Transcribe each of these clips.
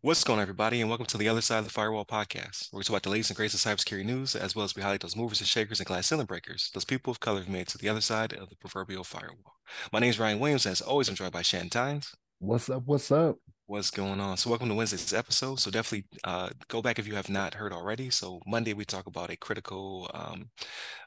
What's going on, everybody, and welcome to the Other Side of the Firewall podcast, where we talk about the latest and greatest of cybersecurity news, as well as we highlight those movers and shakers and glass ceiling breakers, those people of color who made to the other side of the proverbial firewall. My name is Ryan Williams, and as always, I'm joined by Shannon Tynes. What's up? What's up? What's going on? So, welcome to Wednesday's episode. So, definitely uh, go back if you have not heard already. So, Monday we talk about a critical um,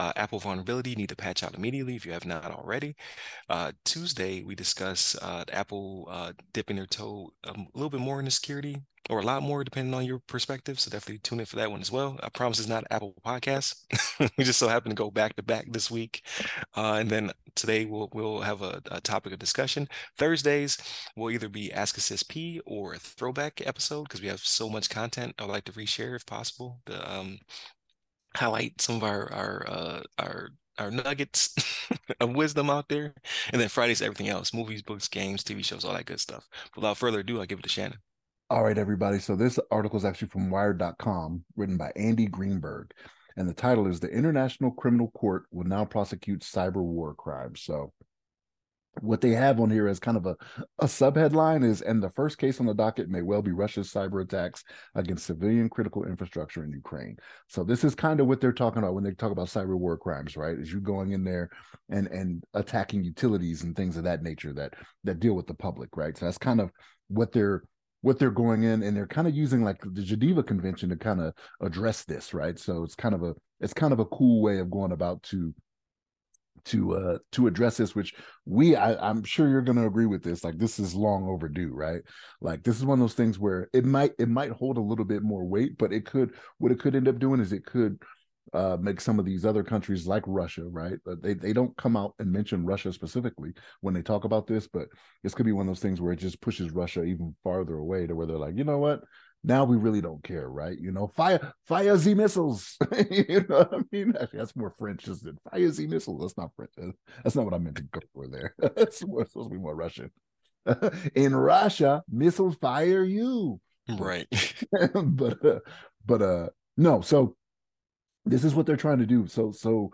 uh, Apple vulnerability you need to patch out immediately if you have not already. Uh, Tuesday we discuss uh, Apple uh, dipping their toe a little bit more into security or a lot more depending on your perspective. So definitely tune in for that one as well. I promise it's not Apple Podcast. we just so happen to go back to back this week, uh, and then today we'll we'll have a, a, topic of discussion. Thursdays will either be Ask a CSP or a throwback episode because we have so much content. I'd like to reshare if possible. The um, highlight some of our our uh, our our nuggets of wisdom out there. And then Fridays, everything else movies, books, games, TV shows, all that good stuff. Without further ado, I give it to Shannon. All right, everybody. So this article is actually from Wired.com, written by Andy Greenberg. And the title is The International Criminal Court Will Now Prosecute Cyber War Crimes. So what they have on here as kind of a, a subheadline is and the first case on the docket may well be russia's cyber attacks against civilian critical infrastructure in ukraine so this is kind of what they're talking about when they talk about cyber war crimes right is you going in there and and attacking utilities and things of that nature that that deal with the public right so that's kind of what they're what they're going in and they're kind of using like the Geneva Convention to kind of address this, right? So it's kind of a it's kind of a cool way of going about to to uh to address this which we I, i'm sure you're going to agree with this like this is long overdue right like this is one of those things where it might it might hold a little bit more weight but it could what it could end up doing is it could uh, make some of these other countries like Russia, right? But they, they don't come out and mention Russia specifically when they talk about this, but this could be one of those things where it just pushes Russia even farther away to where they're like, you know what? Now we really don't care, right? You know, fire fire Z missiles. you know what I mean? Actually, that's more French, isn't it? Fire Z missiles. That's not French. That's not what I meant to go for there. that's more, supposed to be more Russian. In Russia, missiles fire you. Right. but uh, but uh no, so this is what they're trying to do. So so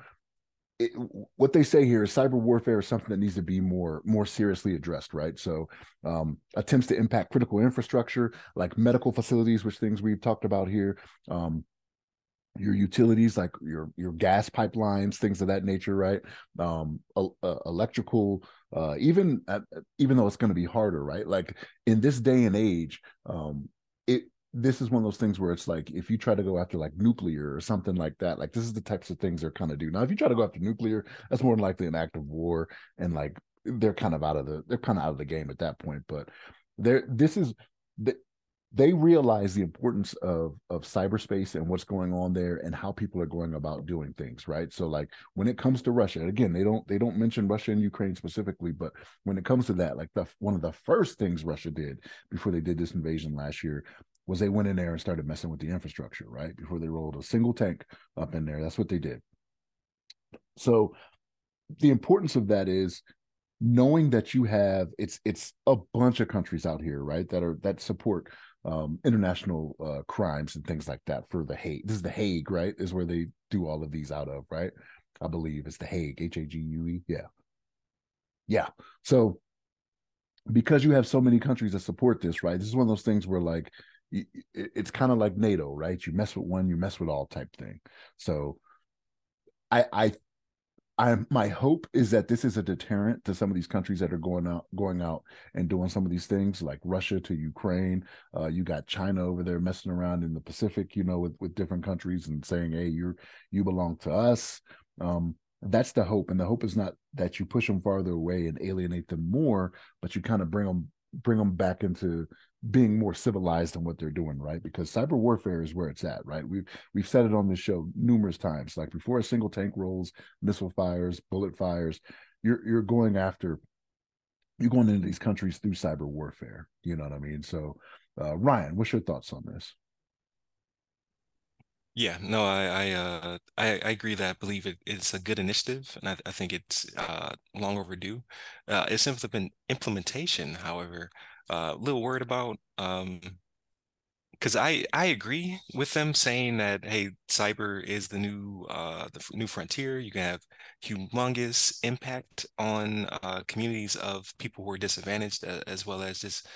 it, what they say here is cyber warfare is something that needs to be more more seriously addressed, right? So um, attempts to impact critical infrastructure like medical facilities, which things we've talked about here. Um, your utilities like your your gas pipelines things of that nature right um electrical uh even uh, even though it's going to be harder right like in this day and age um it this is one of those things where it's like if you try to go after like nuclear or something like that, like this is the types of things they're kind of do. Now, if you try to go after nuclear, that's more than likely an act of war, and like they're kind of out of the they're kind of out of the game at that point. But there, this is the, they realize the importance of of cyberspace and what's going on there and how people are going about doing things right so like when it comes to russia again they don't they don't mention russia and ukraine specifically but when it comes to that like the one of the first things russia did before they did this invasion last year was they went in there and started messing with the infrastructure, right? Before they rolled a single tank up in there. That's what they did. So the importance of that is knowing that you have it's it's a bunch of countries out here, right? That are that support um, international uh, crimes and things like that for the Hague. This is the Hague, right? Is where they do all of these out of, right? I believe it's the Hague, H A G U E. Yeah. Yeah. So because you have so many countries that support this, right? This is one of those things where like it's kind of like NATO, right? You mess with one, you mess with all type thing. So I I I my hope is that this is a deterrent to some of these countries that are going out going out and doing some of these things like Russia to Ukraine. Uh, you got China over there messing around in the Pacific, you know, with with different countries and saying, "Hey, you're you belong to us." Um, that's the hope, and the hope is not that you push them farther away and alienate them more, but you kind of bring them bring them back into being more civilized in what they're doing, right? Because cyber warfare is where it's at, right? We've we've said it on this show numerous times. Like before a single tank rolls, missile fires, bullet fires, you're you're going after you're going into these countries through cyber warfare. You know what I mean? So uh, Ryan, what's your thoughts on this? Yeah, no, I I uh, I, I agree that I believe it, it's a good initiative, and I, I think it's uh, long overdue. Uh, its implement implementation, however, uh, a little worried about. Um, because I I agree with them saying that hey, cyber is the new uh the new frontier. You can have humongous impact on uh, communities of people who are disadvantaged, as well as just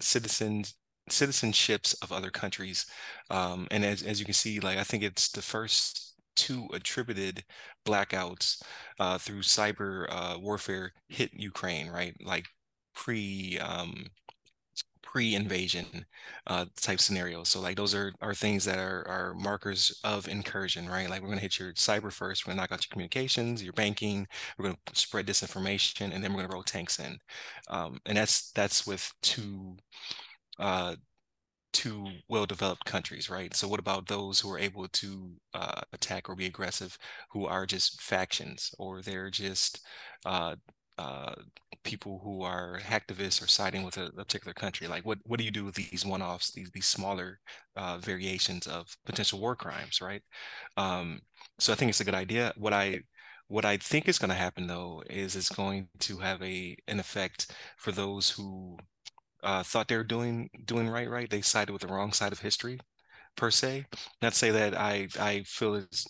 citizens citizenships of other countries. Um, and as as you can see, like I think it's the first two attributed blackouts uh, through cyber uh, warfare hit Ukraine, right? Like pre um, pre-invasion uh, type scenarios. So like those are are things that are are markers of incursion, right? Like we're gonna hit your cyber first, we're gonna knock out your communications, your banking, we're gonna spread disinformation, and then we're gonna roll tanks in. Um, and that's that's with two uh, two well-developed countries, right? So what about those who are able to uh, attack or be aggressive, who are just factions or they're just uh, uh, people who are hacktivists or siding with a, a, particular country? Like, what what do you do with these one-offs, these these smaller uh, variations of potential war crimes, right? Um, so I think it's a good idea. What I what I think is going to happen though is it's going to have a an effect for those who uh, thought they were doing doing right, right. They sided with the wrong side of history, per se. Not to say that I I feel as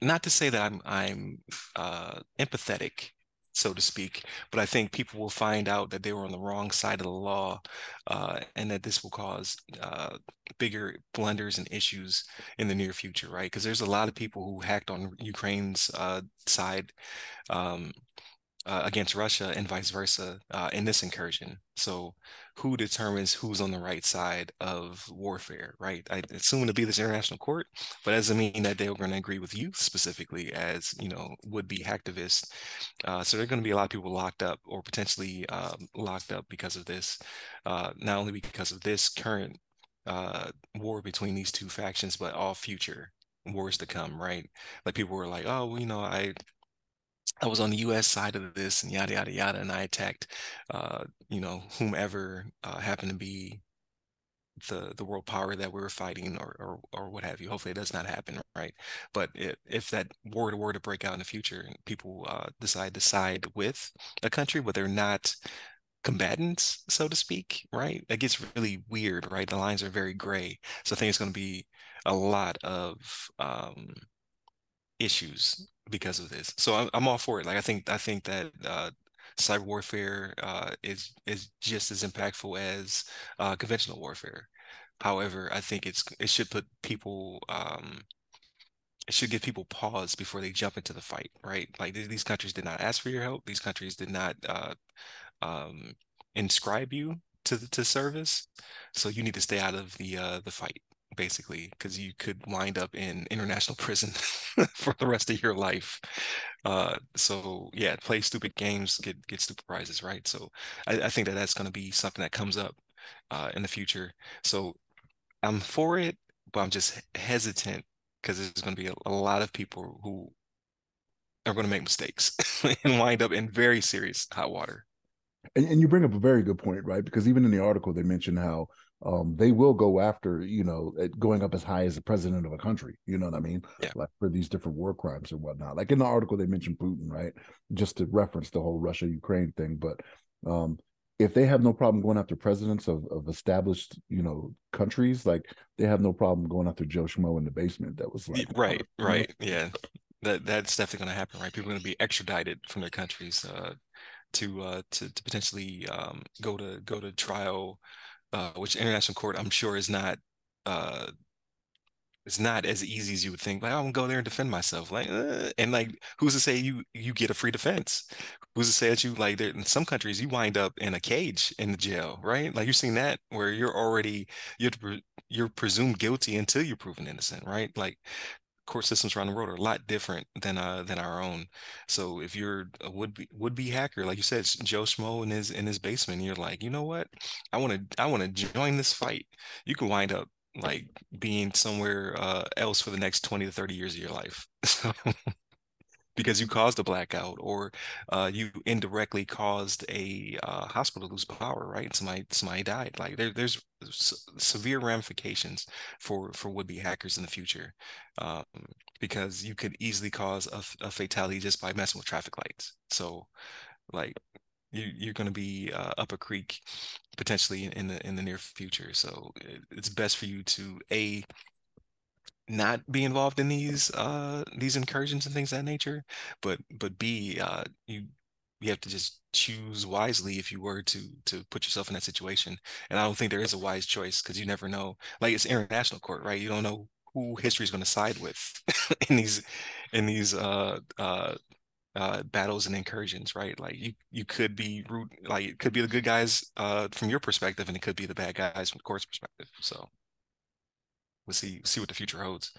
not to say that I'm I'm uh, empathetic, so to speak, but I think people will find out that they were on the wrong side of the law, uh, and that this will cause uh, bigger blunders and issues in the near future, right? Because there's a lot of people who hacked on Ukraine's uh, side. Um, uh, against Russia and vice versa uh, in this incursion. So, who determines who's on the right side of warfare, right? I assume to be this international court, but doesn't mean that they're going to agree with you specifically as you know would-be hacktivists. Uh, so, there are going to be a lot of people locked up or potentially um, locked up because of this. Uh, not only because of this current uh, war between these two factions, but all future wars to come, right? Like people were like, oh, well, you know, I I was on the U.S. side of this and yada yada yada, and I attacked, uh, you know, whomever uh, happened to be the the world power that we were fighting, or or or what have you. Hopefully, it does not happen, right? But it, if that war to war to break out in the future, and people uh, decide to side with a country, but they're not combatants, so to speak, right? It gets really weird, right? The lines are very gray. So I think it's going to be a lot of um, issues because of this. So I'm, I'm all for it. Like I think I think that uh, cyber warfare uh, is is just as impactful as uh, conventional warfare. However, I think it's it should put people um, it should give people pause before they jump into the fight, right? Like these countries did not ask for your help. These countries did not uh, um, inscribe you to to service, so you need to stay out of the uh, the fight basically, because you could wind up in international prison for the rest of your life. Uh, so yeah, play stupid games, get get stupid prizes, right? So I, I think that that's going to be something that comes up uh, in the future. So I'm for it, but I'm just hesitant because there's going to be a, a lot of people who are going to make mistakes and wind up in very serious hot water. And, and, you bring up a very good point, right? Because even in the article, they mentioned how um, they will go after, you know, going up as high as the president of a country. You know what I mean? Yeah. Like for these different war crimes and whatnot. Like in the article, they mentioned Putin, right? Just to reference the whole Russia Ukraine thing. But um, if they have no problem going after presidents of, of established, you know, countries, like they have no problem going after Joe Schmo in the basement. That was like right, right, yeah. That that's definitely going to happen, right? People are going to be extradited from their countries uh, to uh, to to potentially um, go to go to trial uh, which international court I'm sure is not uh, it's not as easy as you would think. Like I'm gonna go there and defend myself. Like uh, and like who's to say you you get a free defense? Who's to say that you like there in some countries you wind up in a cage in the jail, right? Like you've seen that where you're already you're you're presumed guilty until you're proven innocent, right? Like court systems around the world are a lot different than uh than our own. So if you're a would be would be hacker, like you said, Joe Schmo in his in his basement, you're like, you know what? I want to I want to join this fight. You can wind up like being somewhere uh, else for the next 20 to 30 years of your life. because you caused a blackout or uh, you indirectly caused a uh, hospital to lose power, right? Somebody somebody died. Like there, there's severe ramifications for for would be hackers in the future um, because you could easily cause a, a fatality just by messing with traffic lights. So, like you, you're going to be uh, up a creek potentially in the in the near future. So it's best for you to a not be involved in these uh these incursions and things that nature, but but b uh you you have to just choose wisely if you were to to put yourself in that situation. And I don't think there is a wise choice because you never know. Like it's international court, right? You don't know who history is going to side with in these in these uh uh uh, battles and incursions, right? Like you you could be root like it could be the good guys uh, from your perspective, and it could be the bad guys from the court's perspective. So we'll see see what the future holds.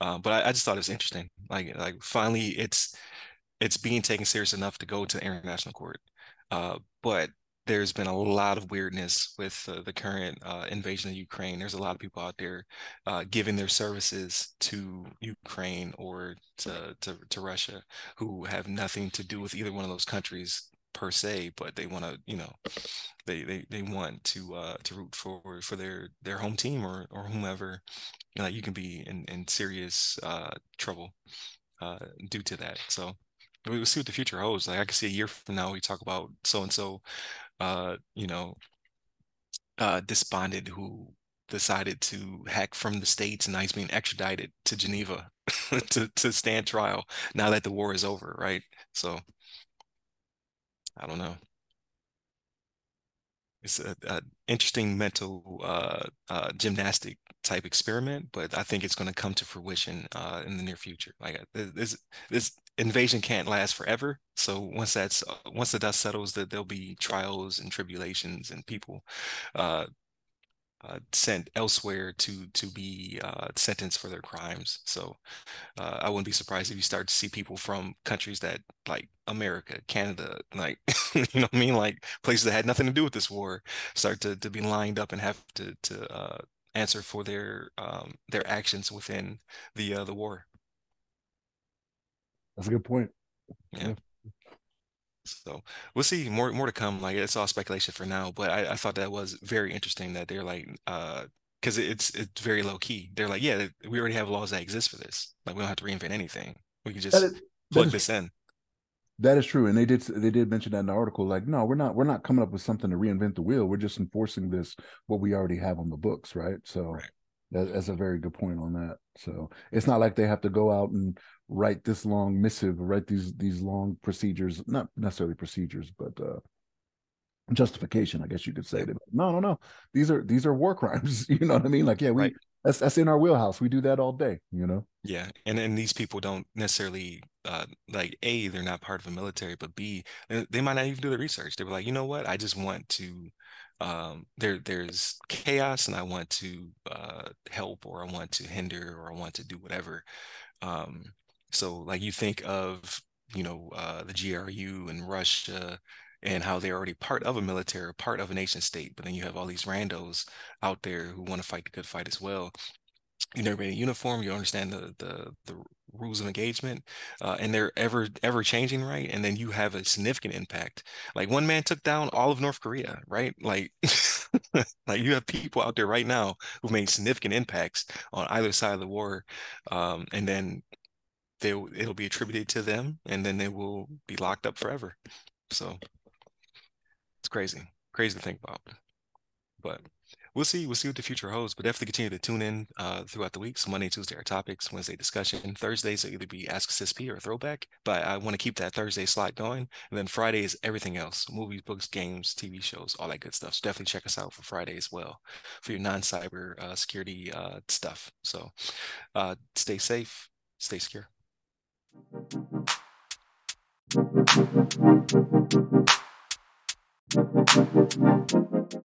Uh, but I, I, just thought it was interesting. Like like finally, it's it's being taken serious enough to go to the international court. Uh, but there's been a lot of weirdness with uh, the current uh, invasion of Ukraine. There's a lot of people out there uh, giving their services to Ukraine or to, to, to Russia who have nothing to do with either one of those countries per se, but they want to, you know, they they, they want to uh, to root for for their their home team or or whomever. You, you can be in in serious uh, trouble uh, due to that. So we'll see what the future holds. Like I can see a year from now, we talk about so and so uh, you know, uh, despondent who decided to hack from the states and now he's being extradited to Geneva to to stand trial now that the war is over, right? So I don't know. It's an interesting mental uh, uh, gymnastic type experiment, but I think it's going to come to fruition uh, in the near future. Like this, this invasion can't last forever. So once that's once the dust settles, that there'll be trials and tribulations and people uh, sent elsewhere to to be uh, sentenced for their crimes. So uh, I wouldn't be surprised if you start to see people from countries that like America, Canada, like you know what I mean, like places that had nothing to do with this war, start to to be lined up and have to to uh, answer for their um, their actions within the uh, the war. That's a good point. Yeah. yeah. So we'll see more more to come. Like it's all speculation for now, but I, I thought that was very interesting that they're like uh because it's it's very low key. They're like, yeah, we already have laws that exist for this. Like we don't have to reinvent anything. We can just is, plug is, this in. That is true, and they did they did mention that in the article. Like, no, we're not we're not coming up with something to reinvent the wheel. We're just enforcing this what we already have on the books, right? So right. That, that's a very good point on that. So it's not like they have to go out and write this long missive, write these these long procedures, not necessarily procedures, but uh justification, I guess you could say. No, no, no. These are these are war crimes. You know what I mean? Like, yeah, we right. That's that's in our wheelhouse. We do that all day, you know? Yeah. And and these people don't necessarily uh like A, they're not part of a military, but B, they might not even do the research. They were like, you know what? I just want to um, there there's chaos and I want to uh, help or I want to hinder or I want to do whatever. Um, so like you think of you know uh, the GRU and Russia and how they're already part of a military, part of a nation state, but then you have all these randos out there who want to fight the good fight as well. You never been in a uniform you understand the the the rules of engagement uh, and they're ever ever changing right? And then you have a significant impact. Like one man took down all of north korea right? Like like you have people out there right now who've made significant impacts on either side of the war um, and then they it'll be attributed to them and then they will be locked up forever. So it's crazy crazy to think about but we'll see. We'll see what the future holds. But definitely continue to tune in uh, throughout the week. So Monday, Tuesday are topics. Wednesday discussion. Thursdays will either be Ask CISP or Throwback. But I want to keep that Thursday slot going. And then Friday is everything else: movies, books, games, TV shows, all that good stuff. So definitely check us out for Friday as well for your non-cyber uh, security uh, stuff. So uh, stay safe, stay secure.